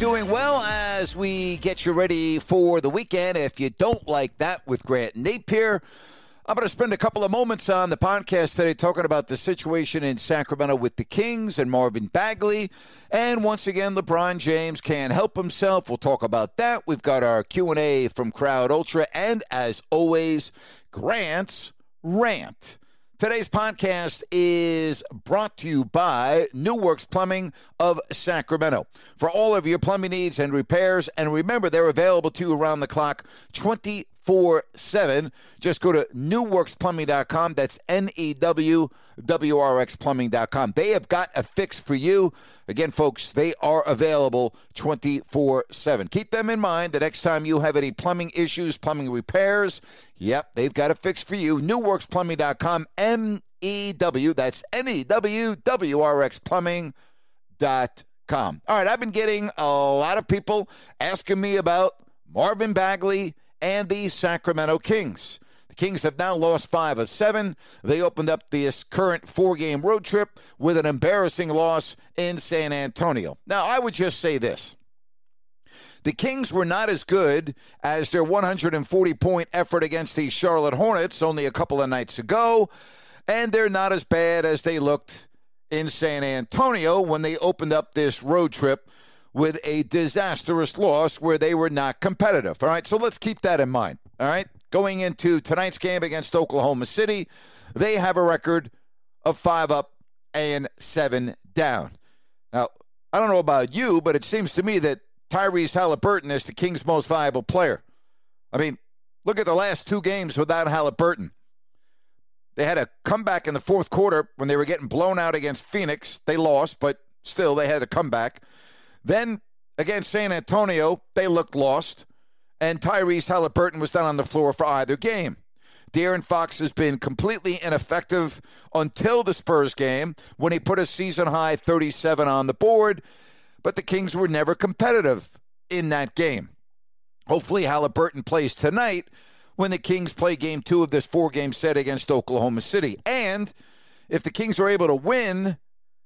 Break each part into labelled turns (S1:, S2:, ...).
S1: Doing well as we get you ready for the weekend. If you don't like that with Grant Napier, I'm going to spend a couple of moments on the podcast today talking about the situation in Sacramento with the Kings and Marvin Bagley. And once again, LeBron James can't help himself. We'll talk about that. We've got our Q&A from Crowd Ultra and as always, Grant's rant. Today's podcast is brought to you by New Works Plumbing of Sacramento. For all of your plumbing needs and repairs, and remember, they're available to you around the clock 24 7. Just go to newworksplumbing.com. That's N E W W R X plumbing.com. They have got a fix for you. Again, folks, they are available 24 7. Keep them in mind the next time you have any plumbing issues, plumbing repairs. Yep, they've got a fix for you. Newworksplumbing.com. M E W. That's N E W W R X plumbing.com. All right, I've been getting a lot of people asking me about Marvin Bagley and the Sacramento Kings. The Kings have now lost five of seven. They opened up this current four game road trip with an embarrassing loss in San Antonio. Now, I would just say this. The Kings were not as good as their 140 point effort against the Charlotte Hornets only a couple of nights ago, and they're not as bad as they looked in San Antonio when they opened up this road trip with a disastrous loss where they were not competitive. All right, so let's keep that in mind. All right, going into tonight's game against Oklahoma City, they have a record of five up and seven down. Now, I don't know about you, but it seems to me that Tyrese Halliburton is the Kings' most valuable player. I mean, look at the last two games without Halliburton. They had a comeback in the fourth quarter when they were getting blown out against Phoenix. They lost, but still they had a comeback. Then against San Antonio, they looked lost, and Tyrese Halliburton was not on the floor for either game. De'Aaron Fox has been completely ineffective until the Spurs game when he put a season high 37 on the board, but the Kings were never competitive in that game. Hopefully, Halliburton plays tonight when the Kings play game two of this four game set against Oklahoma City. And if the Kings are able to win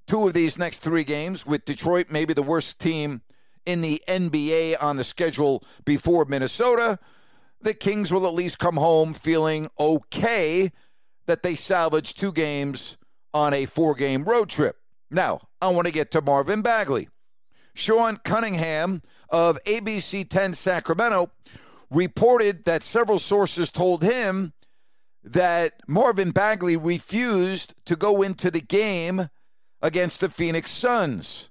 S1: two of these next three games, with Detroit maybe the worst team in the NBA on the schedule before Minnesota, the Kings will at least come home feeling okay that they salvaged two games on a four game road trip. Now, I want to get to Marvin Bagley. Sean Cunningham of ABC 10 Sacramento reported that several sources told him that Marvin Bagley refused to go into the game against the Phoenix Suns.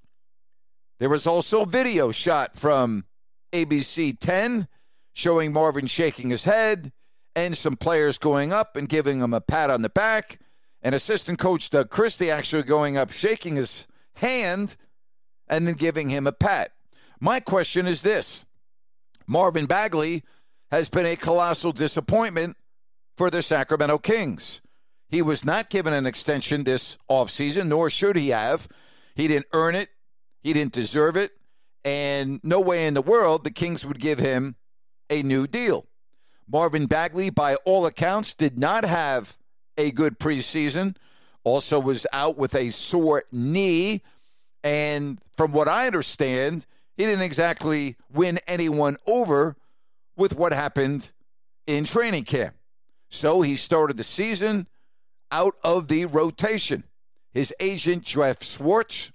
S1: There was also video shot from ABC 10 showing Marvin shaking his head and some players going up and giving him a pat on the back, and assistant coach Doug Christie actually going up, shaking his hand, and then giving him a pat. My question is this Marvin Bagley has been a colossal disappointment for the Sacramento Kings. He was not given an extension this offseason, nor should he have. He didn't earn it, he didn't deserve it, and no way in the world the Kings would give him a new deal. Marvin Bagley, by all accounts, did not have a good preseason. Also was out with a sore knee. And from what I understand, he didn't exactly win anyone over with what happened in training camp. So he started the season out of the rotation. His agent, Jeff Schwartz,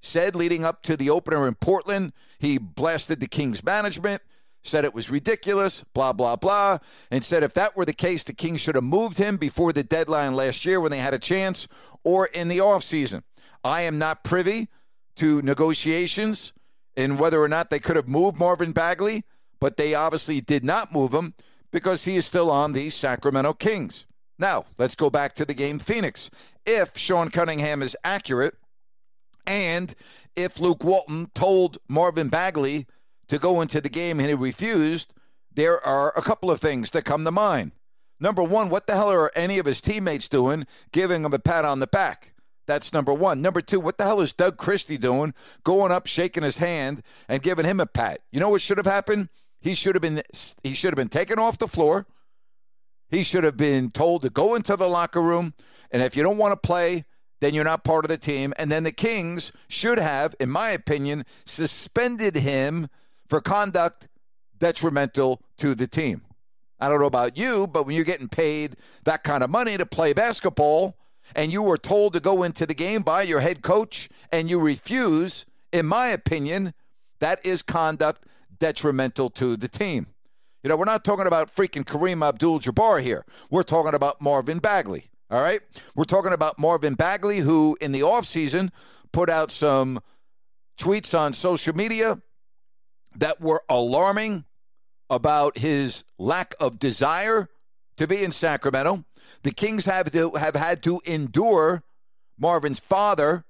S1: said leading up to the opener in Portland, he blasted the Kings management, said it was ridiculous, blah, blah, blah, and said if that were the case, the Kings should have moved him before the deadline last year when they had a chance or in the offseason. I am not privy to negotiations and whether or not they could have moved Marvin Bagley, but they obviously did not move him because he is still on the Sacramento Kings. Now, let's go back to the game Phoenix. If Sean Cunningham is accurate, and if Luke Walton told Marvin Bagley to go into the game and he refused, there are a couple of things that come to mind. Number one, what the hell are any of his teammates doing giving him a pat on the back? That's number one. Number two, what the hell is Doug Christie doing going up, shaking his hand, and giving him a pat? You know what should have happened? He should have been he should have been taken off the floor. He should have been told to go into the locker room, and if you don't want to play, then you're not part of the team. And then the Kings should have, in my opinion, suspended him for conduct detrimental to the team. I don't know about you, but when you're getting paid that kind of money to play basketball and you were told to go into the game by your head coach and you refuse, in my opinion, that is conduct detrimental to the team. You know, we're not talking about freaking Kareem Abdul Jabbar here. We're talking about Marvin Bagley. All right. We're talking about Marvin Bagley, who in the offseason put out some tweets on social media that were alarming about his lack of desire to be in Sacramento. The Kings have to have had to endure Marvin's father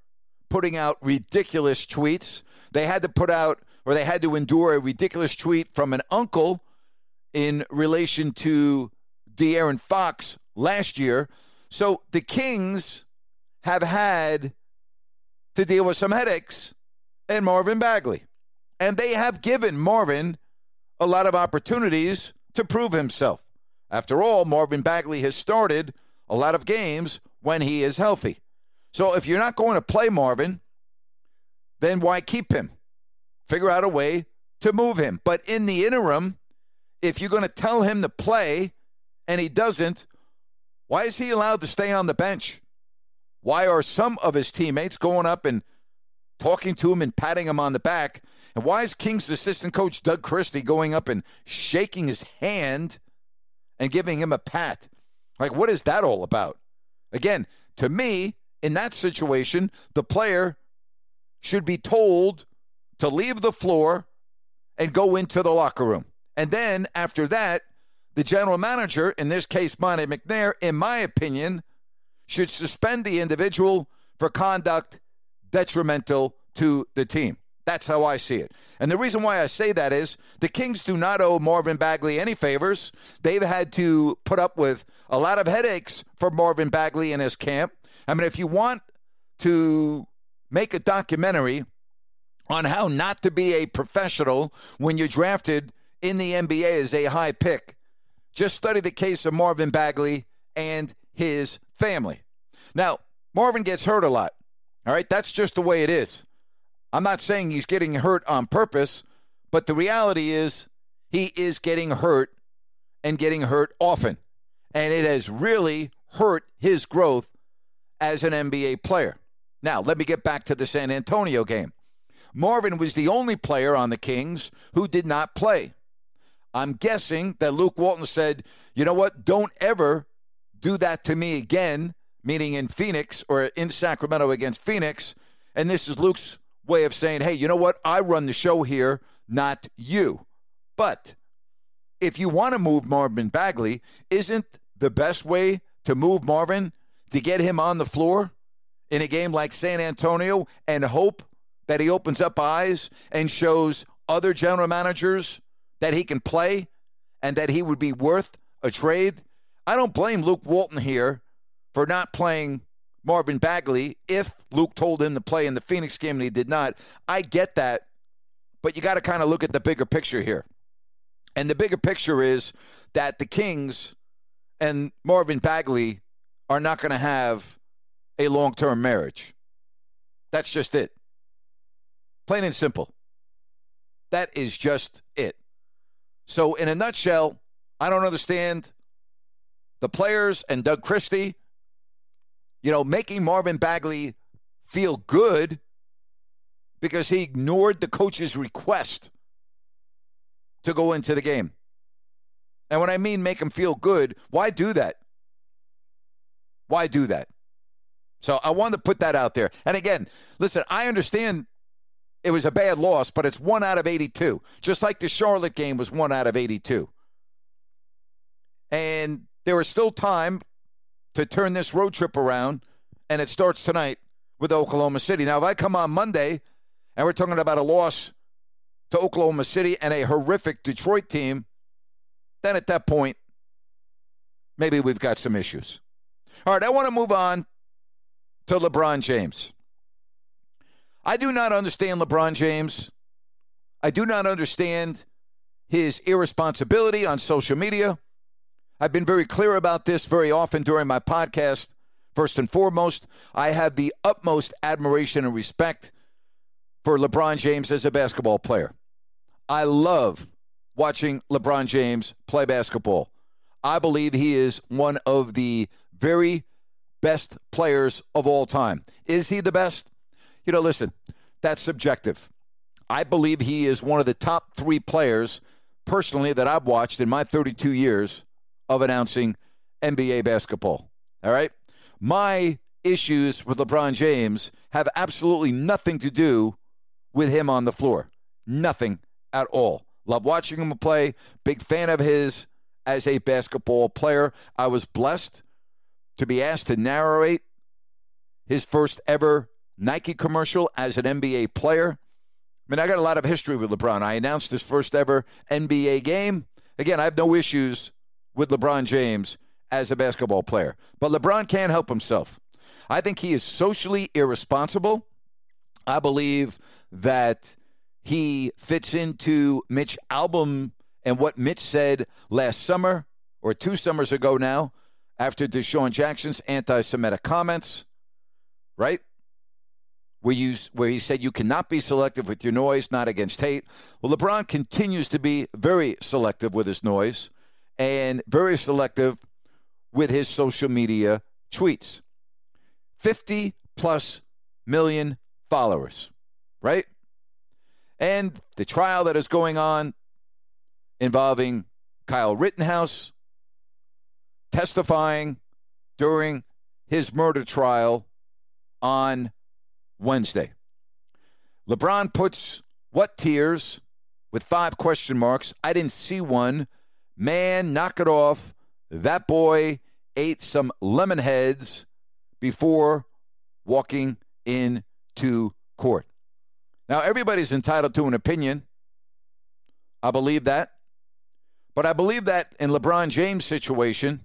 S1: putting out ridiculous tweets. They had to put out or they had to endure a ridiculous tweet from an uncle in relation to De'Aaron Fox last year. So the Kings have had to deal with some headaches and Marvin Bagley. And they have given Marvin a lot of opportunities to prove himself. After all, Marvin Bagley has started a lot of games when he is healthy. So if you're not going to play Marvin, then why keep him? Figure out a way to move him. But in the interim, if you're going to tell him to play and he doesn't, why is he allowed to stay on the bench? Why are some of his teammates going up and talking to him and patting him on the back? And why is King's assistant coach Doug Christie going up and shaking his hand and giving him a pat? Like, what is that all about? Again, to me, in that situation, the player should be told to leave the floor and go into the locker room. And then after that, the general manager, in this case, Monte McNair, in my opinion, should suspend the individual for conduct detrimental to the team. That's how I see it. And the reason why I say that is the Kings do not owe Marvin Bagley any favors. They've had to put up with a lot of headaches for Marvin Bagley in his camp. I mean, if you want to make a documentary on how not to be a professional when you're drafted in the NBA is a high pick, just study the case of Marvin Bagley and his family. Now, Marvin gets hurt a lot. All right, that's just the way it is. I'm not saying he's getting hurt on purpose, but the reality is he is getting hurt and getting hurt often. And it has really hurt his growth as an NBA player. Now, let me get back to the San Antonio game. Marvin was the only player on the Kings who did not play. I'm guessing that Luke Walton said, you know what, don't ever do that to me again, meaning in Phoenix or in Sacramento against Phoenix. And this is Luke's way of saying, hey, you know what, I run the show here, not you. But if you want to move Marvin Bagley, isn't the best way to move Marvin to get him on the floor in a game like San Antonio and hope that he opens up eyes and shows other general managers that he can play and that he would be worth a trade. I don't blame Luke Walton here for not playing Marvin Bagley if Luke told him to play in the Phoenix game and he did not. I get that, but you got to kind of look at the bigger picture here. And the bigger picture is that the Kings and Marvin Bagley are not going to have a long term marriage. That's just it. Plain and simple. That is just it. So, in a nutshell, I don't understand the players and Doug Christie, you know, making Marvin Bagley feel good because he ignored the coach's request to go into the game. And when I mean make him feel good, why do that? Why do that? So I wanted to put that out there. And again, listen, I understand it was a bad loss, but it's one out of 82. Just like the Charlotte game was one out of 82. And there is still time to turn this road trip around, and it starts tonight with Oklahoma City. Now, if I come on Monday and we're talking about a loss to Oklahoma City and a horrific Detroit team, then at that point, maybe we've got some issues. All right, I want to move on to LeBron James. I do not understand LeBron James. I do not understand his irresponsibility on social media. I've been very clear about this very often during my podcast. First and foremost, I have the utmost admiration and respect for LeBron James as a basketball player. I love watching LeBron James play basketball. I believe he is one of the very best players of all time. Is he the best? You know, listen, that's subjective. I believe he is one of the top three players, personally, that I've watched in my 32 years of announcing NBA basketball. All right? My issues with LeBron James have absolutely nothing to do with him on the floor. Nothing at all. Love watching him play. Big fan of his as a basketball player. I was blessed to be asked to narrate his first ever Nike commercial as an NBA player. I mean, I got a lot of history with LeBron. I announced his first ever NBA game. Again, I have no issues with LeBron James as a basketball player, but LeBron can't help himself. I think he is socially irresponsible. I believe that he fits into Mitch Albom and what Mitch said last summer or two summers ago now after DeSean Jackson's anti Semitic comments, right? Where, you, where he said you cannot be selective with your noise, not against hate. Well, LeBron continues to be very selective with his noise and very selective with his social media tweets. 50 plus million followers, right? And the trial that is going on involving Kyle Rittenhouse testifying during his murder trial on Wednesday. LeBron puts what tears with five question marks. I didn't see one. Man, knock it off. That boy ate some lemon heads before walking into court. Now, everybody's entitled to an opinion. I believe that. But I believe that in LeBron James' situation,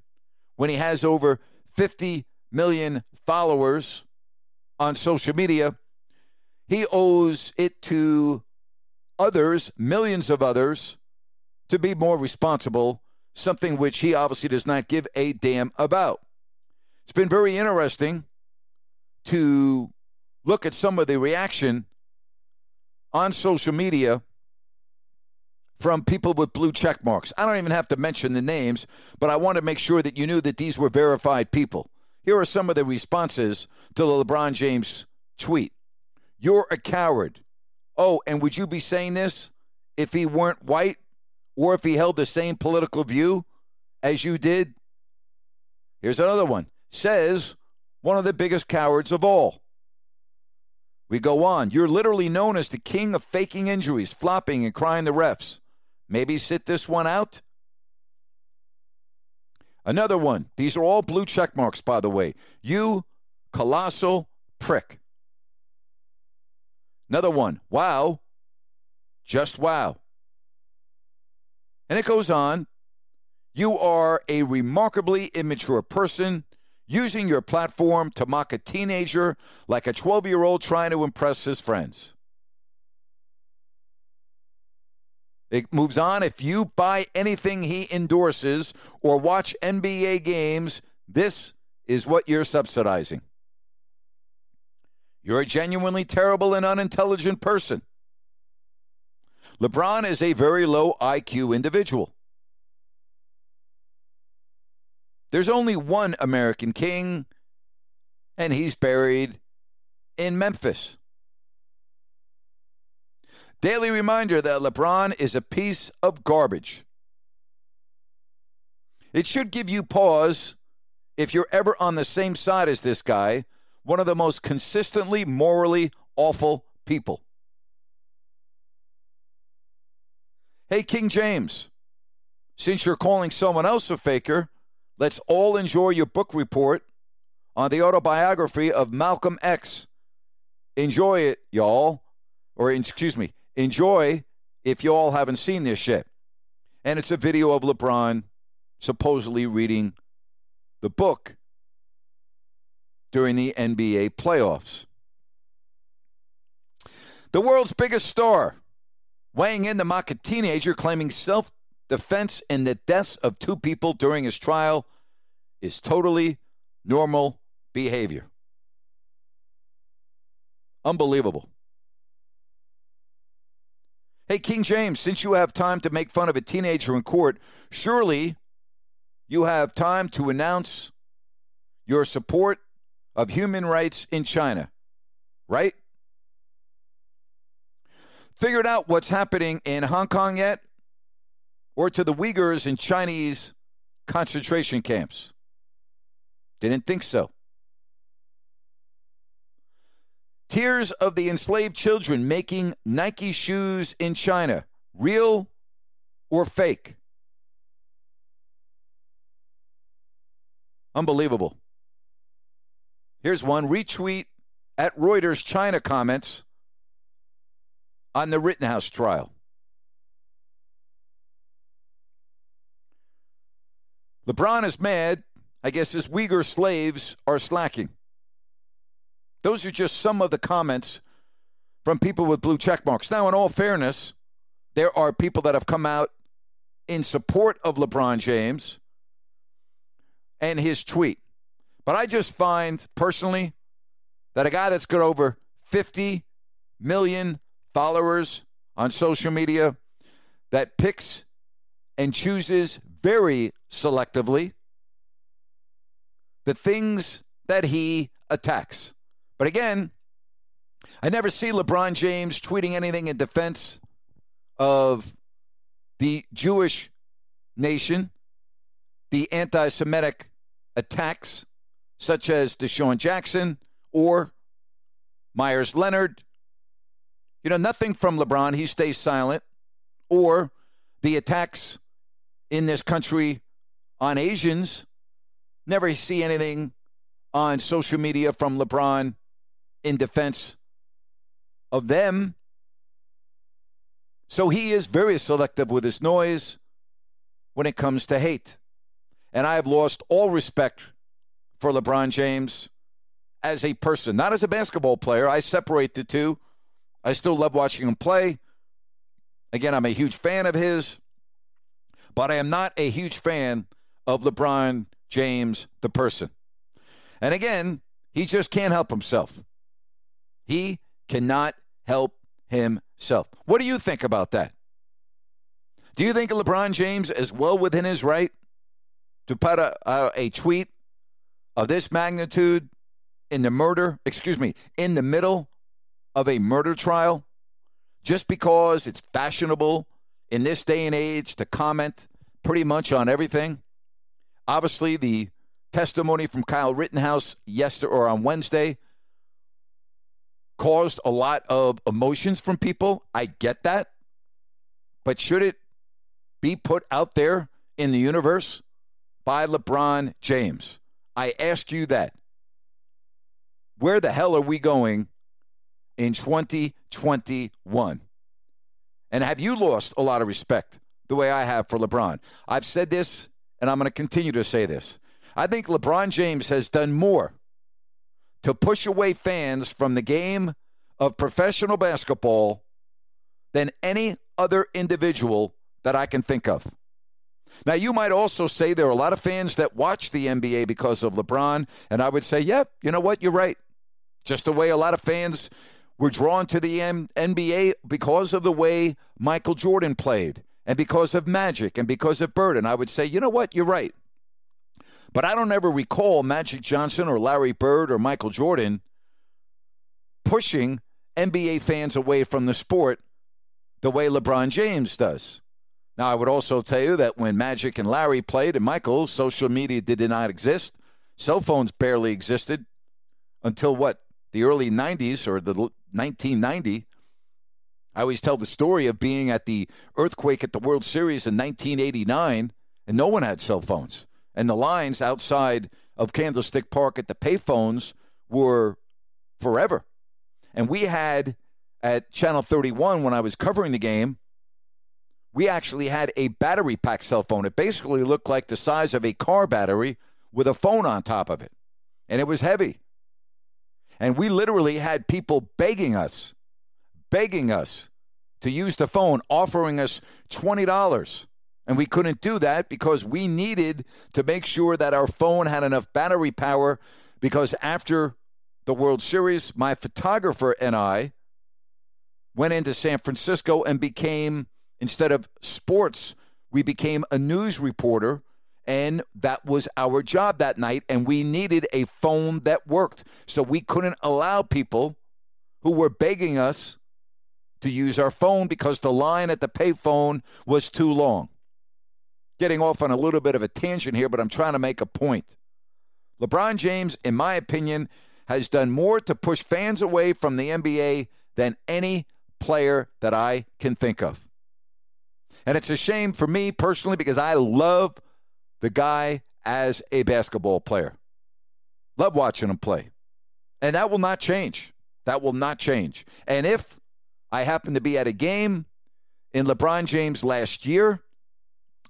S1: when he has over 50 million followers on social media, he owes it to others, millions of others, to be more responsible, something which he obviously does not give a damn about. It's been very interesting to look at some of the reaction on social media from people with blue check marks. I don't even have to mention the names, but I want to make sure that you knew that these were verified people. Here are some of the responses to the LeBron James tweet. You're a coward. Oh, and would you be saying this if he weren't white or if he held the same political view as you did? Here's another one. Says one of the biggest cowards of all. We go on. You're literally known as the king of faking injuries, flopping and crying the refs. Maybe sit this one out. Another one. These are all blue check marks, by the way. You colossal prick. Another one. Wow. Just wow. And it goes on. You are a remarkably immature person using your platform to mock a teenager like a 12 year old trying to impress his friends. It moves on. If you buy anything he endorses or watch NBA games, this is what you're subsidizing. You're a genuinely terrible and unintelligent person. LeBron is a very low IQ individual. There's only one American king, and he's buried in Memphis. Daily reminder that LeBron is a piece of garbage. It should give you pause if you're ever on the same side as this guy, one of the most consistently morally awful people. Hey, King James, since you're calling someone else a faker, let's all enjoy your book report on the autobiography of Malcolm X. Enjoy it, y'all. Or, excuse me, enjoy if y'all haven't seen this shit. And it's a video of LeBron supposedly reading the book during the NBA playoffs. The world's biggest star weighing in to mock a teenager claiming self defense in the deaths of two people during his trial is totally normal behavior. Unbelievable. Hey, King James, since you have time to make fun of a teenager in court, surely you have time to announce your support of human rights in China, right? Figured out what's happening in Hong Kong yet? Or to the Uyghurs in Chinese concentration camps? Didn't think so. Tears of the enslaved children making Nike shoes in China. Real or fake? Unbelievable. Here's one retweet at Reuters China comments on the Rittenhouse trial. LeBron is mad. I guess his Uyghur slaves are slacking. Those are just some of the comments from people with blue check marks. Now, in all fairness, there are people that have come out in support of LeBron James and his tweet. But I just find personally that a guy that's got over 50 million followers on social media that picks and chooses very selectively the things that he attacks. But again, I never see LeBron James tweeting anything in defense of the Jewish nation, the anti Semitic attacks, such as DeSean Jackson or Meyers Leonard. You know, nothing from LeBron. He stays silent. Or the attacks in this country on Asians. Never see anything on social media from LeBron in defense of them. So he is very selective with his noise when it comes to hate. And I have lost all respect for LeBron James as a person, not as a basketball player. I separate the two. I still love watching him play. Again, I'm a huge fan of his, but I am not a huge fan of LeBron James, the person. And again, he just can't help himself. He cannot help himself. What do you think about that? Do you think LeBron James is well within his right to put a, a, tweet of this magnitude in the murder, excuse me, in the middle of a murder trial just because it's fashionable in this day and age to comment pretty much on everything? Obviously, the testimony from Kyle Rittenhouse yesterday or on Wednesday caused a lot of emotions from people. I get that. But should it be put out there in the universe by LeBron James? I ask you that. Where the hell are we going in 2021? And have you lost a lot of respect the way I have for LeBron? I've said this, and I'm going to continue to say this. I think LeBron James has done more to push away fans from the game of professional basketball than any other individual that I can think of. Now, you might also say there are a lot of fans that watch the NBA because of LeBron, and I would say, yep, you know what? You're right. Just the way a lot of fans were drawn to the M- NBA because of the way Michael Jordan played, and because of Magic, and because of Bird. And I would say, you know what? You're right. But I don't ever recall Magic Johnson or Larry Bird or Michael Jordan pushing NBA fans away from the sport the way LeBron James does. Now, I would also tell you that when Magic and Larry played and Michael, social media did not exist. Cell phones barely existed until what? The early 90s or the 1990. I always tell the story of being at the earthquake at the World Series in 1989, and no one had cell phones. And the lines outside of Candlestick Park at the payphones were forever. And we had at Channel 31 when I was covering the game, we actually had a battery pack cell phone. It basically looked like the size of a car battery with a phone on top of it. And it was heavy. And we literally had people begging us, begging us to use the phone, offering us $20. And we couldn't do that because we needed to make sure that our phone had enough battery power. Because after the World Series, my photographer and I went into San Francisco and became, instead of sports, we became a news reporter. And that was our job that night. And we needed a phone that worked. So we couldn't allow people who were begging us to use our phone because the line at the payphone was too long. Getting off on a little bit of a tangent here, but I'm trying to make a point. LeBron James, in my opinion, has done more to push fans away from the NBA than any player that I can think of. And it's a shame for me personally because I love the guy as a basketball player. Love watching him play. And that will not change. That will not change. And if I happen to be at a game in LeBron James last year,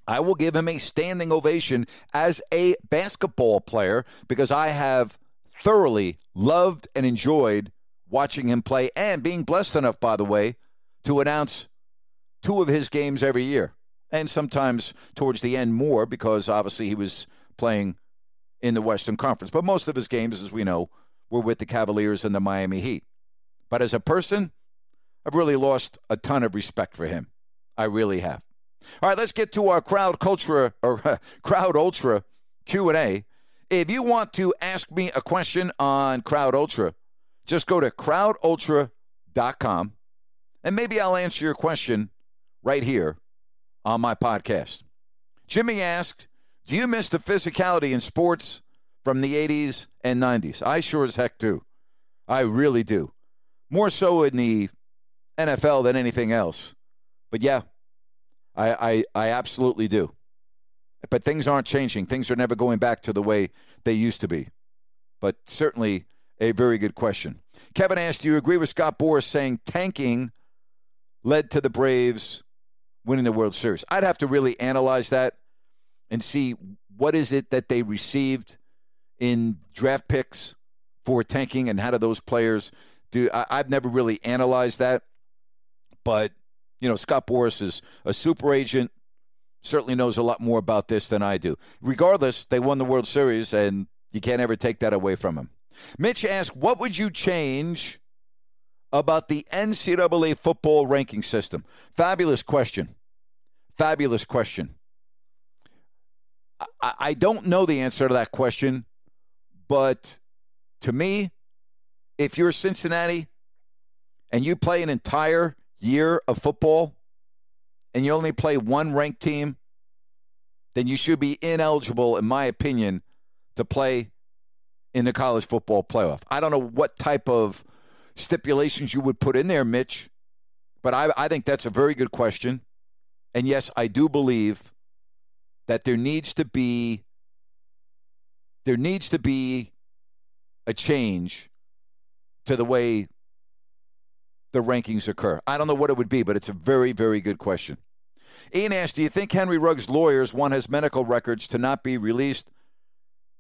S1: I will give him a standing ovation as a basketball player because I have thoroughly loved and enjoyed watching him play and being blessed enough, by the way, to announce two of his games every year. And sometimes towards the end more because obviously he was playing in the Western Conference. But most of his games, as we know, were with the Cavaliers and the Miami Heat. But as a person, I've really lost a ton of respect for him. I really have. All right, let's get to our crowd culture or uh, crowd ultra Q and A. If you want to ask me a question on Crowd Ultra, just go to crowdultra.com and maybe I'll answer your question right here on my podcast. Jimmy asked, "Do you miss the physicality in sports from the 80s and 90s?" I sure as heck do. I really do. More so in the NFL than anything else. But yeah, I, I, I absolutely do. But things aren't changing. Things are never going back to the way they used to be. But certainly a very good question. Kevin asked, Do you agree with Scott Boras saying tanking led to the Braves winning the World Series? I'd have to really analyze that and see what is it that they received in draft picks for tanking and how do those players do I, I've never really analyzed that. But, you know, Scott Boras is a super agent, certainly knows a lot more about this than I do. Regardless, they won the World Series, and you can't ever take that away from him. Mitch asked, What would you change about the NCAA football ranking system? Fabulous question. Fabulous question. I, I don't know the answer to that question, but to me, if you're Cincinnati and you play an entire year of football and you only play one ranked team, then you should be ineligible, in my opinion, to play in the college football playoff. I don't know what type of stipulations you would put in there, Mitch, but I, I think that's a very good question. And yes, I do believe that there needs to be there needs to be a change to the way the rankings occur. I don't know what it would be, but it's a very, very good question. Ian asked, Do you think Henry Ruggs' lawyers want his medical records to not be released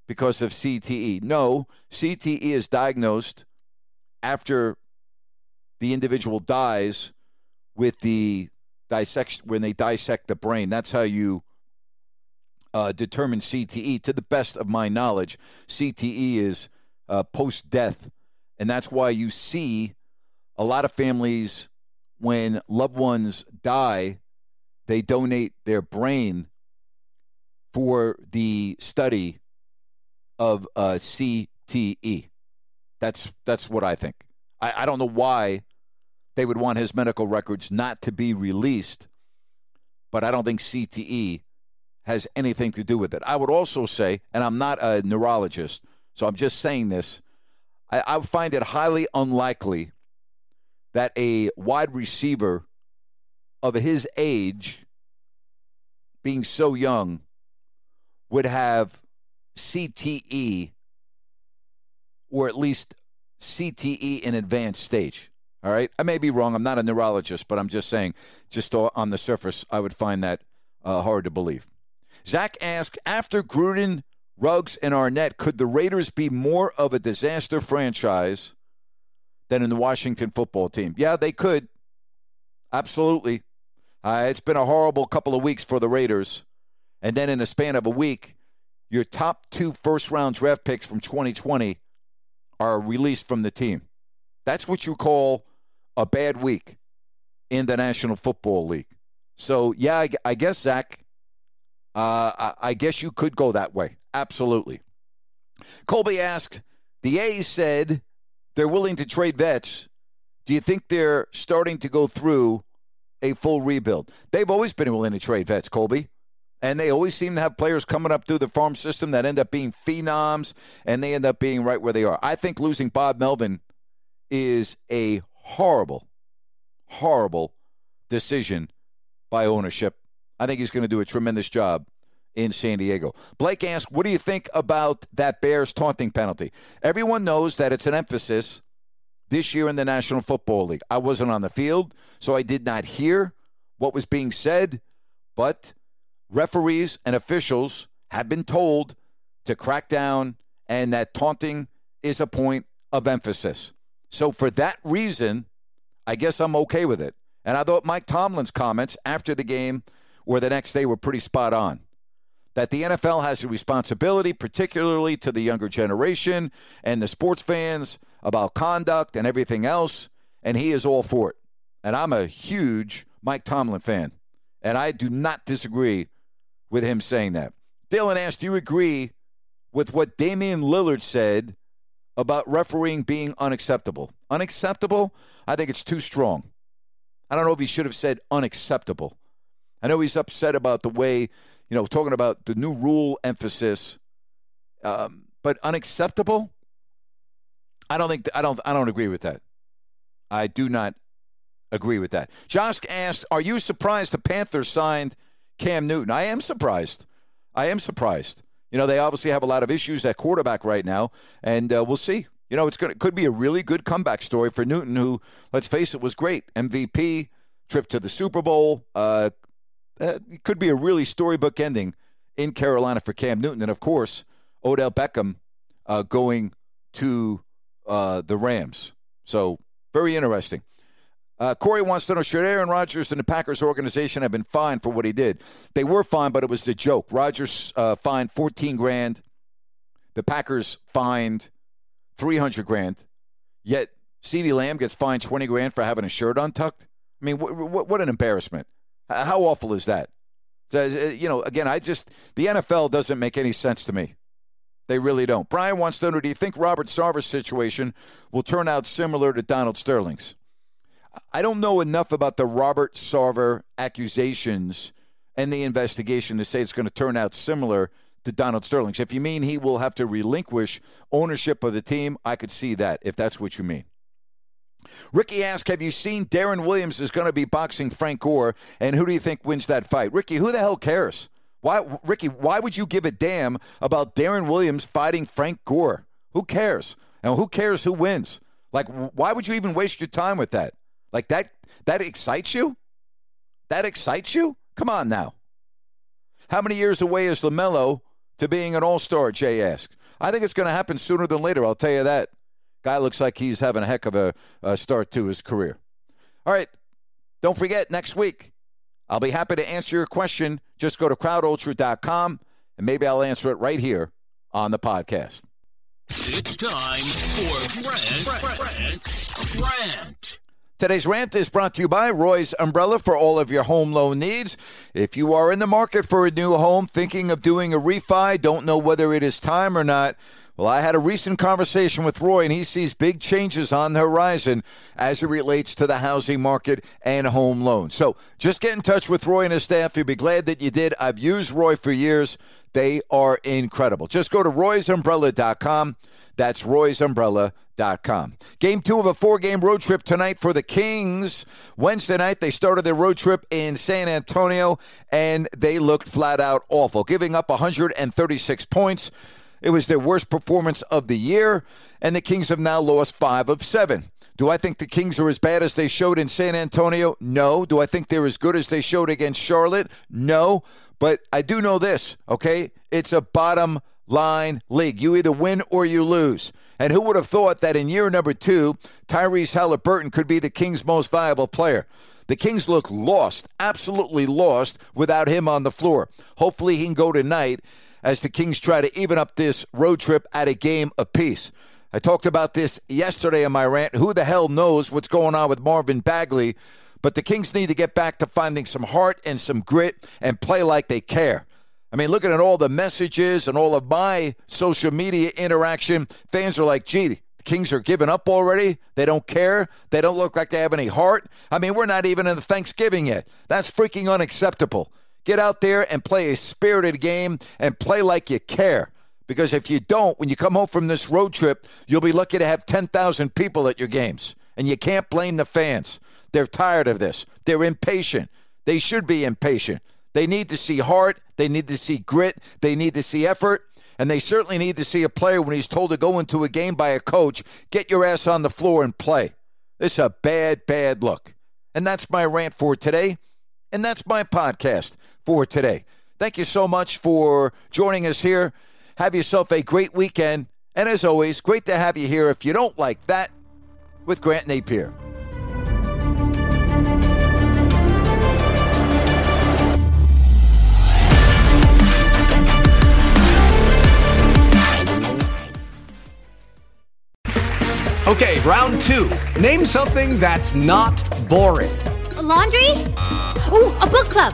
S1: because of CTE? No, CTE is diagnosed after the individual dies with the dissection when they dissect the brain. That's how you uh, determine CTE. To the best of my knowledge, CTE is uh, post death. And that's why you see a lot of families, when loved ones die, they donate their brain for the study of uh, CTE. That's that's what I think. I, I don't know why they would want his medical records not to be released, but I don't think CTE has anything to do with it. I would also say, and I'm not a neurologist, so I'm just saying this. I, I find it highly unlikely that a wide receiver of his age, being so young, would have CTE or at least CTE in advanced stage. All right. I may be wrong. I'm not a neurologist, but I'm just saying, just on the surface, I would find that uh, hard to believe. Zach asked After Gruden, Ruggs, and Arnette, could the Raiders be more of a disaster franchise than in the Washington football team? Yeah, they could. Absolutely. Uh, it's been a horrible couple of weeks for the Raiders. And then in the span of a week, your top two first round draft picks from 2020 are released from the team. That's what you call a bad week in the National Football League. So, yeah, I, I guess, Zach, uh, I, I guess you could go that way. Absolutely. Colby asked, the A's said they're willing to trade vets. Do you think they're starting to go through a full rebuild? They've always been willing to trade vets, Colby. And they always seem to have players coming up through the farm system that end up being phenoms and they end up being right where they are. I think losing Bob Melvin is a horrible, horrible decision by ownership. I think he's going to do a tremendous job in San Diego. Blake asked, What do you think about that Bears taunting penalty? Everyone knows that it's an emphasis this year in the National Football League. I wasn't on the field, so I did not hear what was being said, but referees and officials have been told to crack down and that taunting is a point of emphasis. So for that reason, I guess I'm okay with it. And I thought Mike Tomlin's comments after the game or the next day were pretty spot on. That the NFL has a responsibility, particularly to the younger generation and the sports fans, about conduct and everything else. And he is all for it. And I'm a huge Mike Tomlin fan. And I do not disagree with him saying that. Dylan asked, Do you agree with what Damian Lillard said about refereeing being unacceptable? Unacceptable? I think it's too strong. I don't know if he should have said unacceptable. I know he's upset about the way, you know, talking about the new rule emphasis, um, but unacceptable. I don't think I don't I don't agree with that. I do not agree with that. Josh asked, "Are you surprised the Panthers signed Cam Newton. I am surprised. I am surprised. You know, they obviously have a lot of issues at quarterback right now, and uh, we'll see. You know, it's going could be a really good comeback story for Newton, who, let's face it, was great. MVP, trip to the Super Bowl. Uh, uh, it could be a really storybook ending in Carolina for Cam Newton, and of course, Odell Beckham uh, going to uh, the Rams. So very interesting. Uh, Corey wants to know should Aaron Rodgers and the Packers organization have been fined for what he did? They were fined, but it was the joke. Rodgers uh, fined 14 grand. The Packers fined 300 grand. Yet CeeDee Lamb gets fined 20 grand for having a shirt untucked. I mean, what, what, what an embarrassment. How awful is that? You know, again, I just, the NFL doesn't make any sense to me. They really don't. Brian wants to know do you think Robert Sarver's situation will turn out similar to Donald Sterling's? I don't know enough about the Robert Sarver accusations and the investigation to say it's going to turn out similar to Donald Sterling's. If you mean he will have to relinquish ownership of the team, I could see that if that's what you mean. Ricky asked, Have you seen Deron Williams is going to be boxing Frank Gore, and who do you think wins that fight? Ricky, who the hell cares? Why, Ricky, why would you give a damn about Deron Williams fighting Frank Gore? Who cares? And who cares who wins? Like, why would you even waste your time with that? Like that that excites you? That excites you? Come on now. How many years away is LaMelo to being an all-star, Jay asked. I think it's going to happen sooner than later, I'll tell you that. Guy looks like he's having a heck of a, a start to his career. All right. Don't forget, next week, I'll be happy to answer your question. Just go to crowdultra.com and maybe I'll answer it right here on the podcast.
S2: It's time for Grant, Grant, Grant.
S1: Today's rant is brought to you by Roy's Umbrella for all of your home loan needs. If you are in the market for a new home, thinking of doing a refi, don't know whether it is time or not, well, I had a recent conversation with Roy, and he sees big changes on the horizon as it relates to the housing market and home loans. So just get in touch with Roy and his staff. You'll be glad that you did. I've used Roy for years. They are incredible. Just go to roysumbrella.com. That's roysumbrella.com. Game two of a four game road trip tonight for the Kings. Wednesday night, they started their road trip in San Antonio, and they looked flat out awful, giving up 136 points. It was their worst performance of the year, and the Kings have now lost five of seven. Do I think the Kings are as bad as they showed in San Antonio? No. Do I think they're as good as they showed against Charlotte? No. But I do know this, okay? It's a bottom line league. You either win or you lose. And who would have thought that in year number two, Tyrese Halliburton could be the Kings' most valuable player? The Kings look lost, absolutely lost, without him on the floor. Hopefully, he can go tonight as the Kings try to even up this road trip at a game apiece. I talked about this yesterday in my rant. Who the hell knows what's going on with Marvin Bagley? But the Kings need to get back to finding some heart and some grit and play like they care. I mean, looking at all the messages and all of my social media interaction, fans are like, gee, the Kings are giving up already. They don't care. They don't look like they have any heart. I mean, we're not even in the Thanksgiving yet. That's freaking unacceptable. Get out there and play a spirited game and play like you care. Because if you don't, when you come home from this road trip, you'll be lucky to have 10,000 people at your games. And you can't blame the fans. They're tired of this. They're impatient. They should be impatient. They need to see heart. They need to see grit. They need to see effort. And they certainly need to see a player when he's told to go into a game by a coach, get your ass on the floor and play. This is a bad, bad look. And that's my rant for today. And that's my podcast for today. Thank you so much for joining us here. Have yourself a great weekend. And as always, great to have you here. If you don't like that, with Grant Napear.
S3: Okay, round two. Name something that's not boring.
S4: A laundry? Ooh, a book club.